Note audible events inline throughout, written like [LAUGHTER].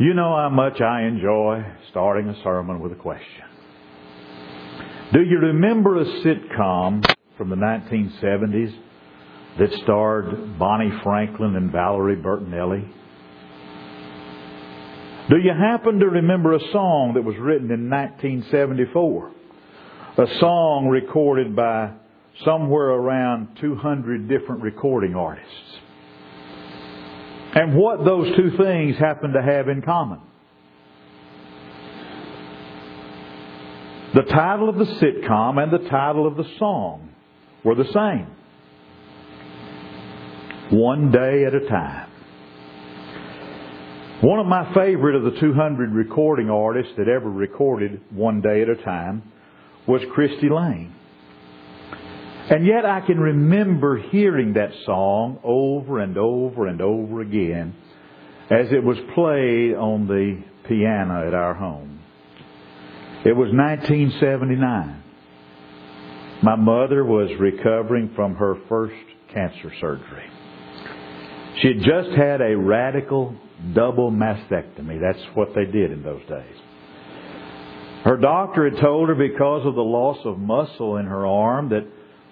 You know how much I enjoy starting a sermon with a question. Do you remember a sitcom from the 1970s that starred Bonnie Franklin and Valerie Bertinelli? Do you happen to remember a song that was written in 1974? A song recorded by somewhere around 200 different recording artists. And what those two things happen to have in common. The title of the sitcom and the title of the song were the same. One day at a time. One of my favorite of the 200 recording artists that ever recorded One Day at a Time was Cristy Lane. And yet I can remember hearing that song over and over and over again as it was played on the piano at our home. It was 1979. My mother was recovering from her first cancer surgery. She had just had a radical double mastectomy. That's what they did in those days. Her doctor had told her because of the loss of muscle in her arm that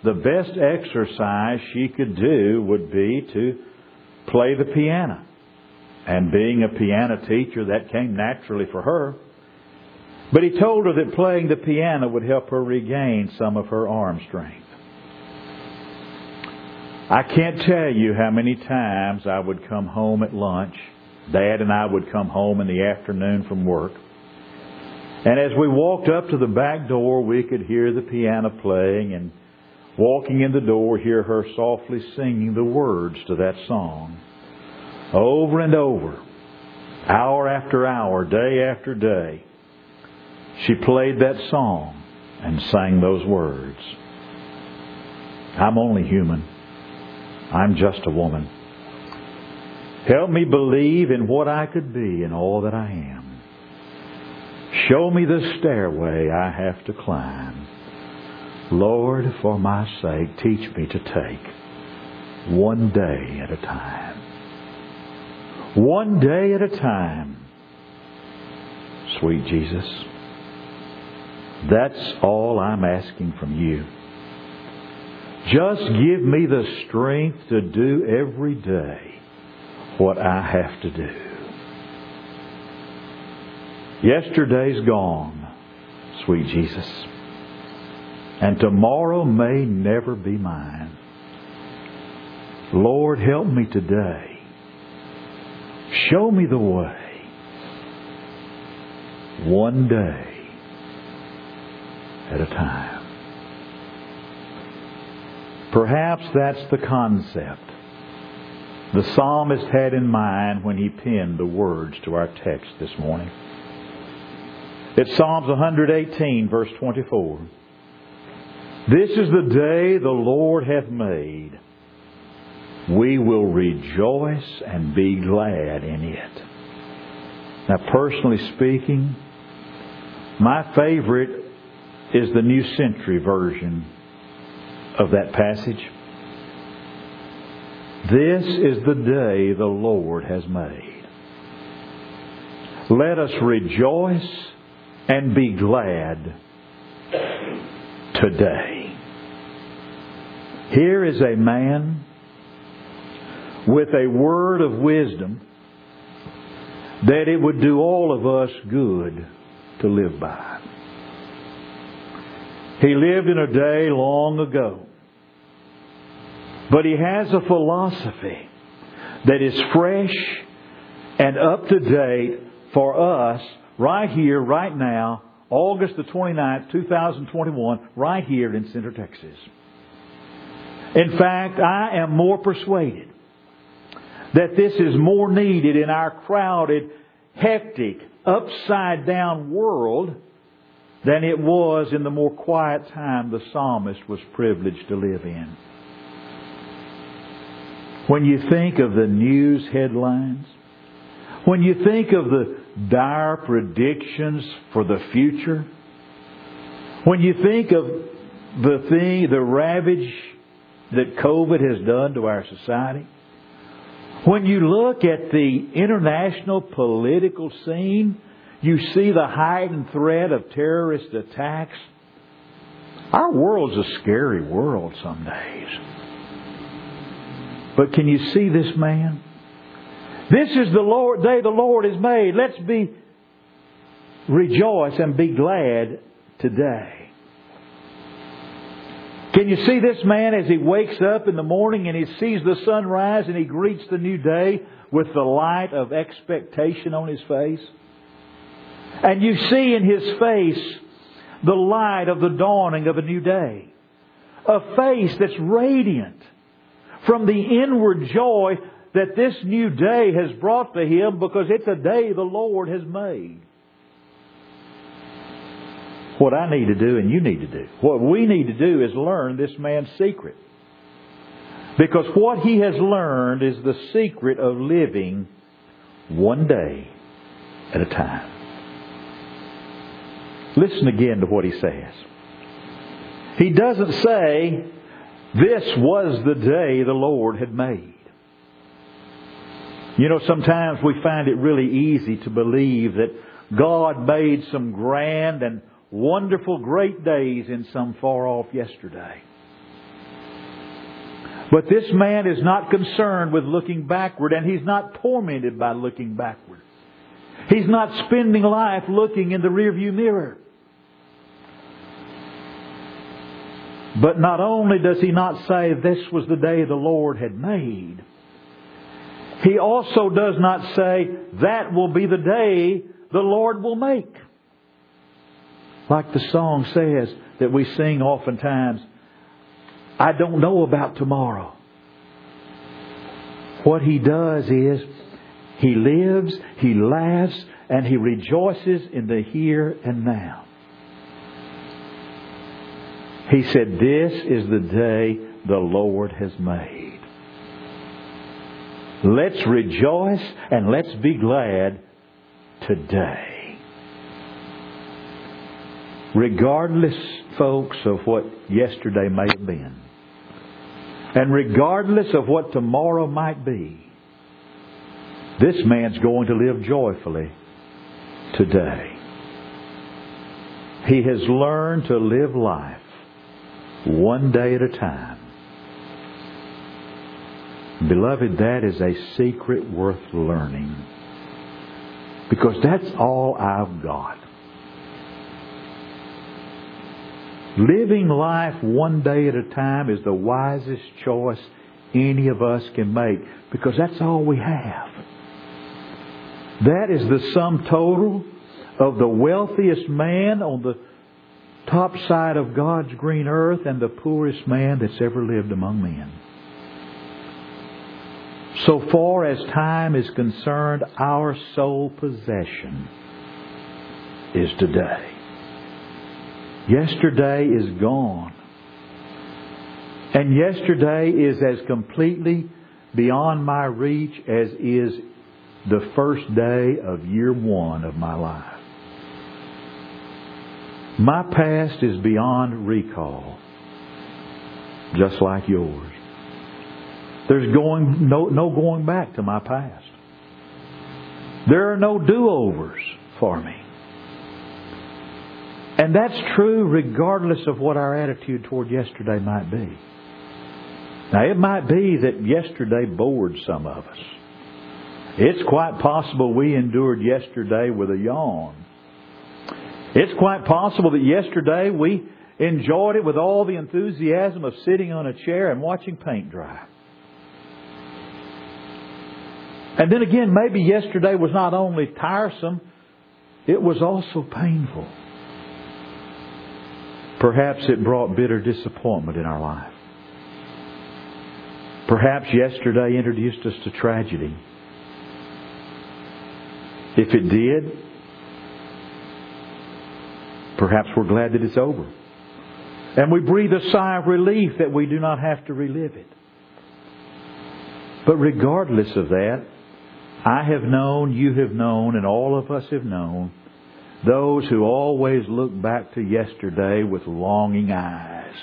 the best exercise she could do would be to play the piano. And being a piano teacher, that came naturally for her. But he told her that playing the piano would help her regain some of her arm strength. I can't tell you how many times I would come home at lunch. Dad and I would come home in the afternoon from work. And as we walked up to the back door, we could hear the piano playing and walking in the door, hear her softly singing the words to that song. Over and over, hour after hour, day after day, she played that song and sang those words. I'm only human. I'm just a woman. Help me believe in what I could be and all that I am. Show me the stairway I have to climb. Lord, for my sake, teach me to take one day at a time. One day at a time. Sweet Jesus, that's all I'm asking from you. Just give me the strength to do every day what I have to do. Yesterday's gone, sweet Jesus and tomorrow may never be mine. Lord, help me today. Show me the way. One day at a time. Perhaps that's the concept the psalmist had in mind when he penned the words to our text this morning. It's Psalms 118, verse 24. This is the day the Lord hath made. We will rejoice and be glad in it. Now, personally speaking, my favorite is the New Century version of that passage. This is the day the Lord has made. Let us rejoice and be glad today. Here is a man with a word of wisdom that it would do all of us good to live by. He lived in a day long ago. But he has a philosophy that is fresh and up to date for us right here, right now, August the 29th, 2021, right here in Center, Texas. In fact, I am more persuaded that this is more needed in our crowded, hectic, upside down world than it was in the more quiet time the psalmist was privileged to live in. When you think of the news headlines, when you think of the dire predictions for the future, when you think of the thing, the ravage that COVID has done to our society, When you look at the international political scene, you see the heightened threat of terrorist attacks. Our world's a scary world some days. But can you see this man? This is the Lord, day the Lord has made. Let's be rejoice and be glad today. Can you see this man as he wakes up in the morning and he sees the sun rise and he greets the new day with the light of expectation on his face? And you see in his face the light of the dawning of a new day. A face that's radiant from the inward joy that this new day has brought to him because it's a day the Lord has made what I need to do and you need to do. What we need to do is learn this man's secret. Because what he has learned is the secret of living one day at a time. Listen again to what he says. He doesn't say, This was the day the Lord had made. You know, sometimes we find it really easy to believe that God made some grand and wonderful, great days in some far off yesterday. But this man is not concerned with looking backward, and he's not tormented by looking backward. He's not spending life looking in the rearview mirror. But not only does he not say this was the day the Lord had made, he also does not say that will be the day the Lord will make. Like the song says that we sing oftentimes, I don't know about tomorrow. What he does is he lives, he laughs, and he rejoices in the here and now. He said, This is the day the Lord has made. Let's rejoice and let's be glad today regardless, folks, of what yesterday may have been, and regardless of what tomorrow might be, this man's going to live joyfully today. He has learned to live life one day at a time. Beloved, that is a secret worth learning. Because that's all I've got. Living life one day at a time is the wisest choice any of us can make because that's all we have. That is the sum total of the wealthiest man on the top side of God's green earth and the poorest man that's ever lived among men. So far as time is concerned, our sole possession is today. Yesterday is gone. And yesterday is as completely beyond my reach as is the first day of year one of my life. My past is beyond recall, just like yours. There's going no, no going back to my past. There are no do-overs for me. And that's true regardless of what our attitude toward yesterday might be. Now, it might be that yesterday bored some of us. It's quite possible we endured yesterday with a yawn. It's quite possible that yesterday we enjoyed it with all the enthusiasm of sitting on a chair and watching paint dry. And then again, maybe yesterday was not only tiresome, it was also painful. Perhaps it brought bitter disappointment in our life. Perhaps yesterday introduced us to tragedy. If it did, perhaps we're glad that it's over. And we breathe a sigh of relief that we do not have to relive it. But regardless of that, I have known, you have known, and all of us have known those who always look back to yesterday with longing eyes.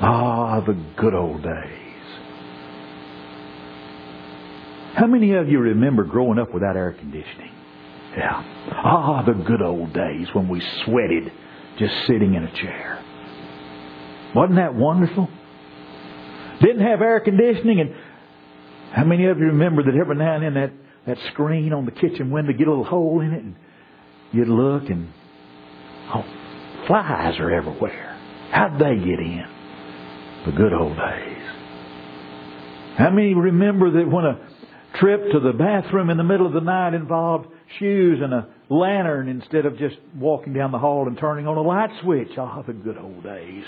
Ah, the good old days. How many of you remember growing up without air conditioning? Yeah. Ah, the good old days when we sweated just sitting in a chair. Wasn't that wonderful? Didn't have air conditioning and how many of you remember that every now and then that, that screen on the kitchen window get a little hole in it and you'd look and oh, flies are everywhere. How'd they get in? The good old days. How many remember that when a trip to the bathroom in the middle of the night involved shoes and a lantern instead of just walking down the hall and turning on a light switch? Ah, oh, the good old days.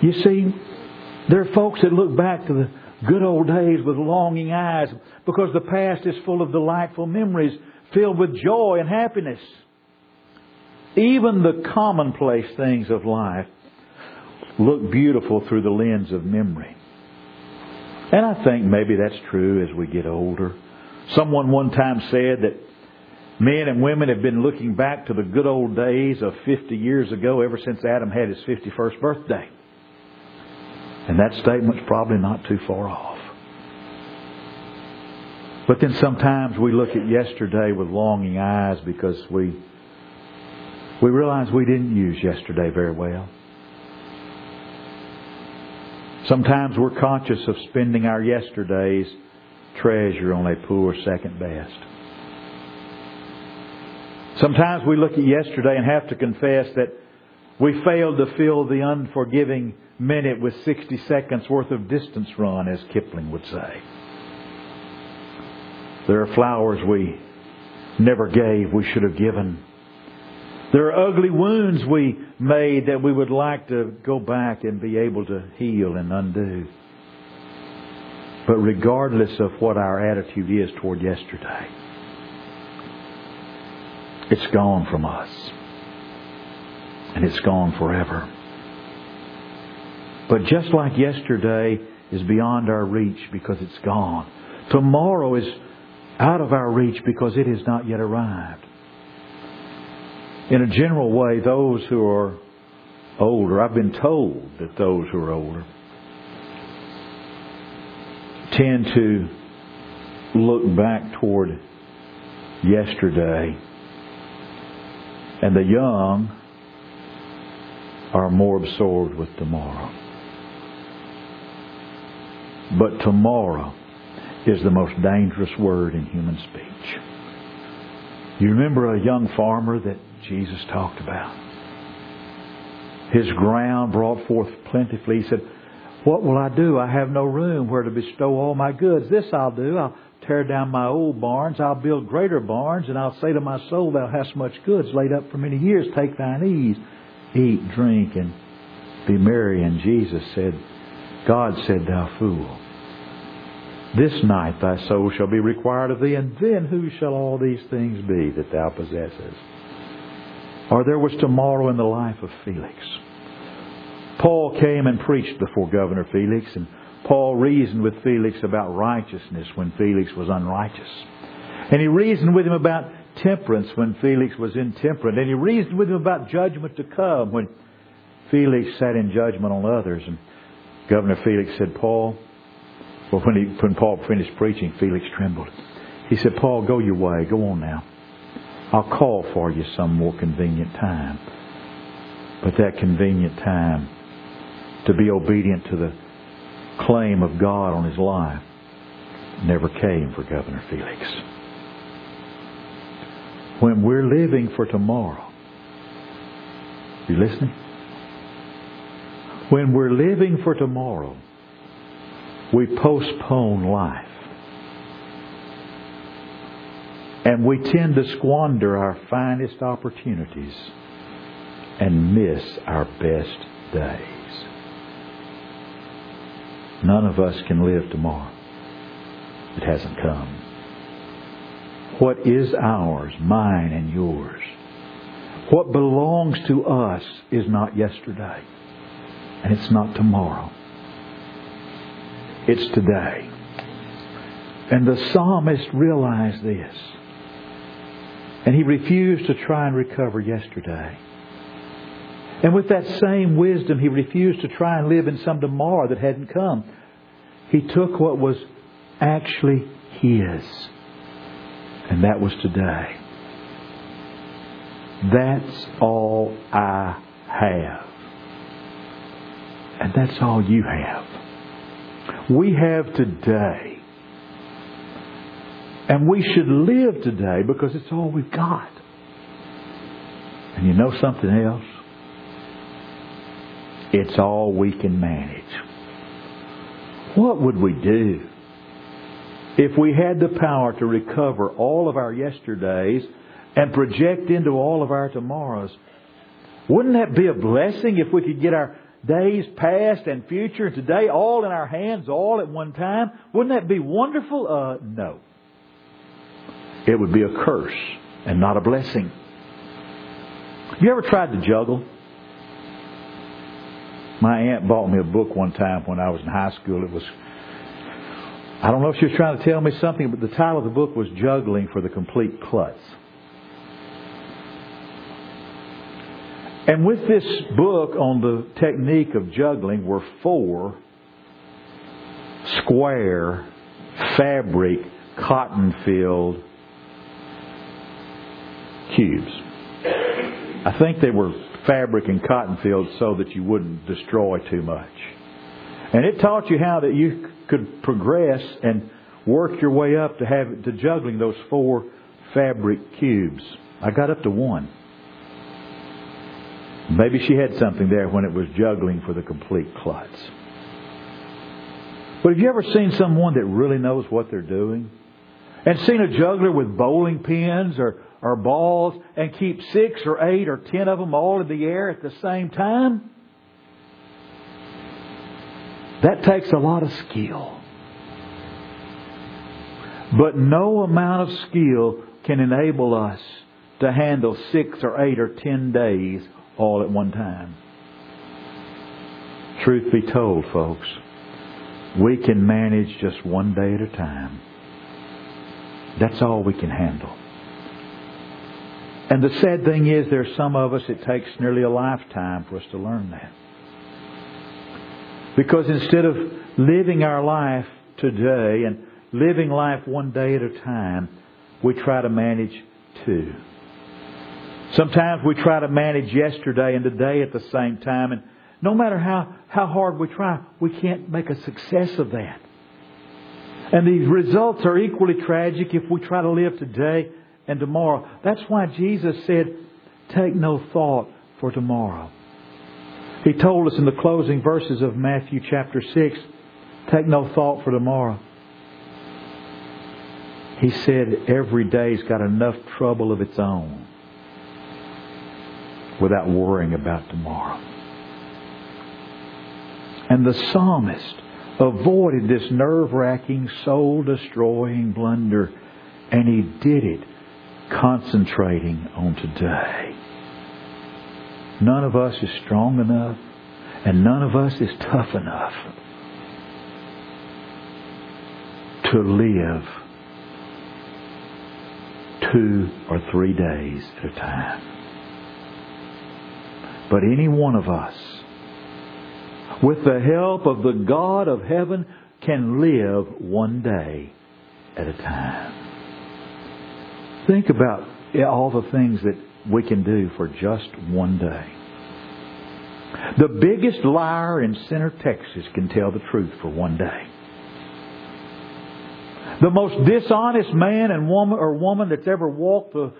You see, there are folks that look back to the good old days with longing eyes because the past is full of delightful memories filled with joy and happiness. Even the commonplace things of life look beautiful through the lens of memory. And I think maybe that's true as we get older. Someone one time said that men and women have been looking back to the good old days of 50 years ago ever since Adam had his 51st birthday. And that statement's probably not too far off. But then sometimes we look at yesterday with longing eyes because we we realize we didn't use yesterday very well. Sometimes we're conscious of spending our yesterday's treasure on a poor second best. Sometimes we look at yesterday and have to confess that we failed to fill the unforgiving minute with 60 seconds worth of distance run, as Kipling would say. There are flowers we never gave, we should have given. There are ugly wounds we made that we would like to go back and be able to heal and undo. But regardless of what our attitude is toward yesterday, it's gone from us. And it's gone forever. But just like yesterday is beyond our reach because it's gone, tomorrow is out of our reach because it has not yet arrived. In a general way, those who are older, I've been told that those who are older tend to look back toward yesterday, and the young are more absorbed with tomorrow. But tomorrow is the most dangerous word in human speech. You remember a young farmer that Jesus talked about? His ground brought forth plentifully. He said, What will I do? I have no room where to bestow all my goods. This I'll do. I'll tear down my old barns. I'll build greater barns, and I'll say to my soul, Thou hast much goods laid up for many years. Take thine ease. Eat, drink, and be merry. And Jesus said, God said, Thou fool, this night thy soul shall be required of thee, and then who shall all these things be that thou possessest? Or there was tomorrow in the life of Felix. Paul came and preached before Governor Felix, and Paul reasoned with Felix about righteousness when Felix was unrighteous. And he reasoned with him about temperance when Felix was intemperate. And he reasoned with him about judgment to come when Felix sat in judgment on others. And Governor Felix said, Paul, well, when, he, when Paul finished preaching, Felix trembled. He said, Paul, go your way. Go on now. I'll call for you some more convenient time. But that convenient time to be obedient to the claim of God on his life never came for Governor Felix. When we're living for tomorrow, you listening? When we're living for tomorrow, we postpone life. And we tend to squander our finest opportunities and miss our best days. None of us can live tomorrow. It hasn't come. What is ours, mine and yours, what belongs to us is not yesterday, and it's not tomorrow. It's today. And the psalmist realized this. And he refused to try and recover yesterday. And with that same wisdom, he refused to try and live in some tomorrow that hadn't come. He took what was actually His. And that was today. That's all I have. And that's all you have. We have today. And we should live today because it's all we've got. And you know something else? It's all we can manage. What would we do if we had the power to recover all of our yesterdays and project into all of our tomorrows? Wouldn't that be a blessing if we could get our days past and future and today all in our hands all at one time? Wouldn't that be wonderful? Uh, no. It would be a curse and not a blessing. Have you ever tried to juggle? My aunt bought me a book one time when I was in high school. It was, I don't know if she was trying to tell me something, but the title of the book was Juggling for the Complete Klutz. And with this book on the technique of juggling were four square, fabric, cotton filled cubes. I think they were fabric and cotton filled so that you wouldn't destroy too much. And it taught you how that you could progress and work your way up to have to juggling those four fabric cubes. I got up to one. Maybe she had something there when it was juggling for the complete klutz. But have you ever seen someone that really knows what they're doing? And seen a juggler with bowling pins or, or balls and keep six or eight or ten of them all in the air at the same time? That takes a lot of skill. But no amount of skill can enable us to handle six or eight or ten days all at one time. Truth be told, folks, we can manage just one day at a time. That's all we can handle. And the sad thing is, there's some of us, it takes nearly a lifetime for us to learn that. Because instead of living our life today and living life one day at a time, we try to manage two. Sometimes we try to manage yesterday and today at the same time, and no matter how, how hard we try, we can't make a success of that. And the results are equally tragic if we try to live today and tomorrow. That's why Jesus said, Take no thought for tomorrow. He told us in the closing verses of Matthew chapter 6, Take no thought for tomorrow. He said every day's got enough trouble of its own without worrying about tomorrow. And the psalmist avoided this nerve wracking, soul destroying blunder, and he did it concentrating on today. None of us is strong enough, and none of us is tough enough to live two or three days at a time. But any one of us, with the help of the God of heaven, can live one day at a time. Think about all the things that we can do for just one day. The biggest liar in Center, Texas can tell the truth for one day. The most dishonest man and woman or woman that's ever walked the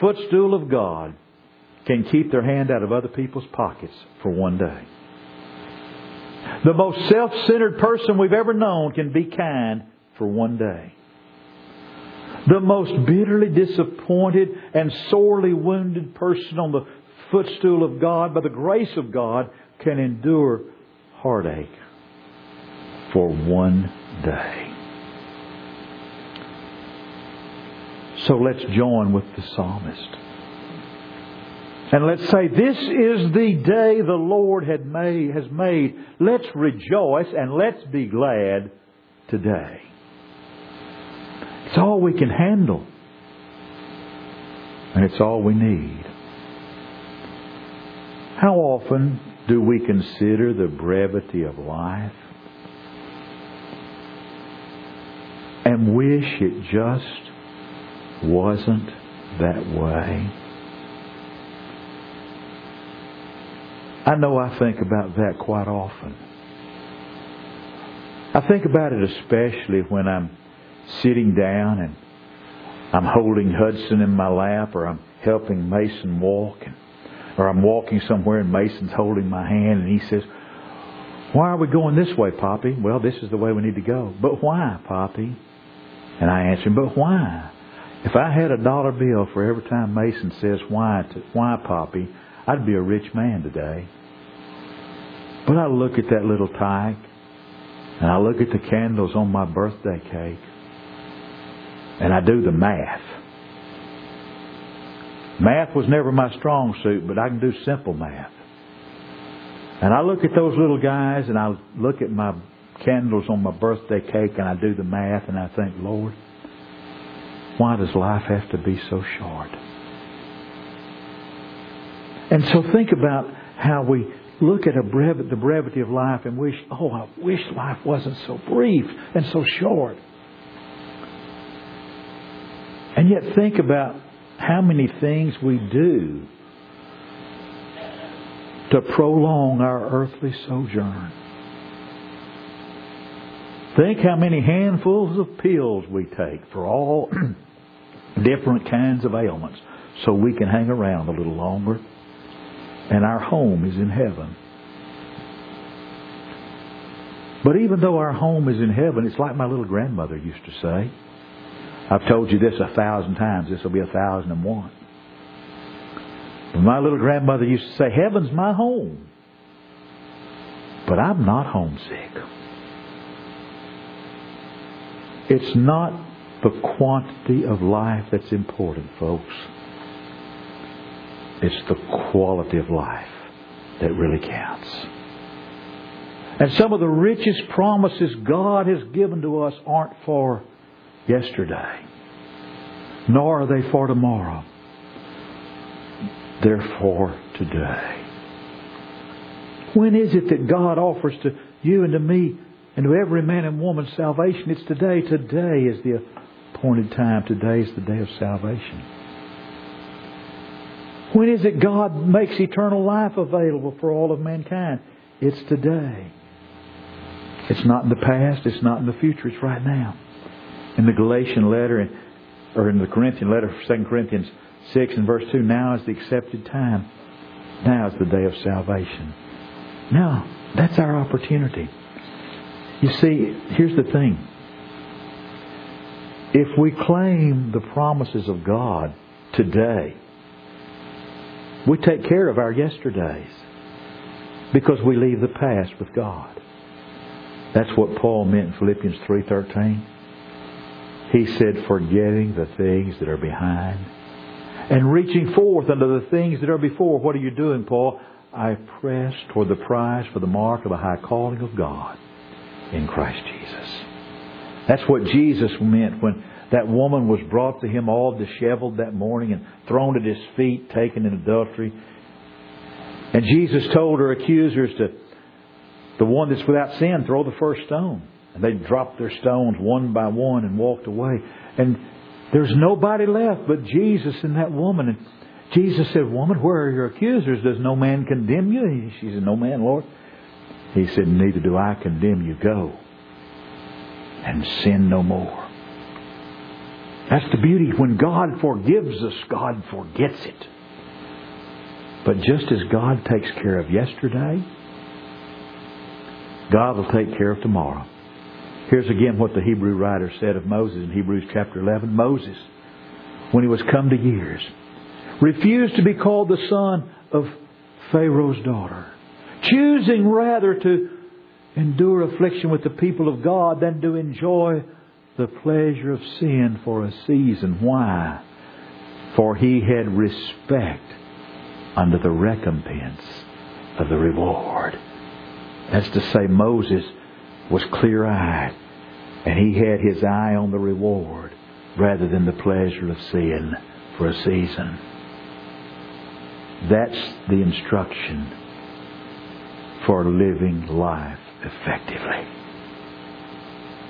footstool of God can keep their hand out of other people's pockets for one day. The most self-centered person we've ever known can be kind for one day. The most bitterly disappointed and sorely wounded person on the footstool of God, by the grace of God, can endure heartache for one day. So let's join with the psalmist. And let's say, this is the day the Lord had made, has made. Let's rejoice and let's be glad today. It's all we can handle. And it's all we need. How often do we consider the brevity of life? and wish it just wasn't that way. I know I think about that quite often. I think about it especially when I'm sitting down and I'm holding Hudson in my lap or I'm helping Mason walk and, or I'm walking somewhere and Mason's holding my hand and he says, why are we going this way, Poppy? Well, this is the way we need to go. But why, Poppy? And I answer him, but why? If I had a dollar bill for every time Mason says why, to, why, Poppy, I'd be a rich man today. But I look at that little tyke, and I look at the candles on my birthday cake, and I do the math. Math was never my strong suit, but I can do simple math. And I look at those little guys, and I look at my candles on my birthday cake, and I do the math, and I think, Lord, why does life have to be so short? And so think about how we look at brev- the brevity of life and wish, oh, I wish life wasn't so brief and so short. And yet think about how many things we do to prolong our earthly sojourn. Think how many handfuls of pills we take for all [CLEARS THROAT] different kinds of ailments so we can hang around a little longer and our home is in heaven. But even though our home is in heaven, it's like my little grandmother used to say. I've told you this a thousand times. This will be a thousand and one. But my little grandmother used to say, Heaven's my home. But I'm not homesick. It's not the quantity of life that's important, folks. It's the quality of life that really counts. And some of the richest promises God has given to us aren't for yesterday, nor are they for tomorrow. They're for today. When is it that God offers to you and to me and to every man and woman salvation? It's today. Today is the appointed time. Today is the day of salvation. When is it God makes eternal life available for all of mankind? It's today. It's not in the past. It's not in the future. It's right now. In the Galatian letter, or in the Corinthian letter, 2 Corinthians 6 and verse 2, now is the accepted time. Now is the day of salvation. Now, that's our opportunity. You see, here's the thing. If we claim the promises of God today, we take care of our yesterdays because we leave the past with God. That's what Paul meant in Philippians 3:13. He said, "Forgetting the things that are behind and reaching forth unto the things that are before." What are you doing, Paul? I press toward the prize for the mark of the high calling of God in Christ Jesus. That's what Jesus meant when that woman was brought to him all disheveled that morning and thrown at his feet, taken in adultery. And Jesus told her accusers to, the one that's without sin, throw the first stone. And they dropped their stones one by one and walked away. And there's nobody left but Jesus and that woman. And Jesus said, Woman, where are your accusers? Does no man condemn you? She said, No man, Lord. He said, Neither do I condemn you. Go and sin no more. That's the beauty. When God forgives us, God forgets it. But just as God takes care of yesterday, God will take care of tomorrow. Here's again what the Hebrew writer said of Moses in Hebrews chapter 11. Moses, when he was come to years, refused to be called the son of Pharaoh's daughter, choosing rather to endure affliction with the people of God than to enjoy the pleasure of sin for a season. Why? For he had respect unto the recompense of the reward. That's to say, Moses was clear eyed and he had his eye on the reward rather than the pleasure of sin for a season. That's the instruction for living life effectively.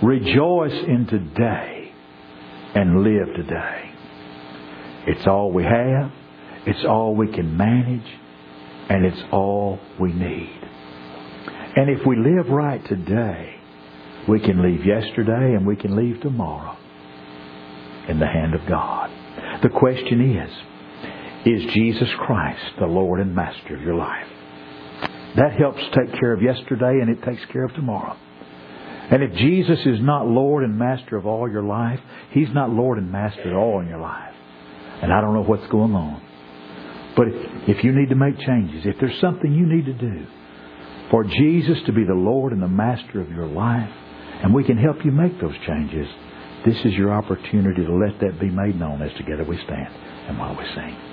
Rejoice in today and live today. It's all we have. It's all we can manage. And it's all we need. And if we live right today, we can leave yesterday and we can leave tomorrow in the hand of God. The question is, is Jesus Christ the Lord and Master of your life? That helps take care of yesterday and it takes care of tomorrow. And if Jesus is not Lord and Master of all your life, He's not Lord and Master at all in your life. And I don't know what's going on. But if, if you need to make changes, if there's something you need to do for Jesus to be the Lord and the Master of your life, and we can help you make those changes, this is your opportunity to let that be made known as together we stand and while we sing.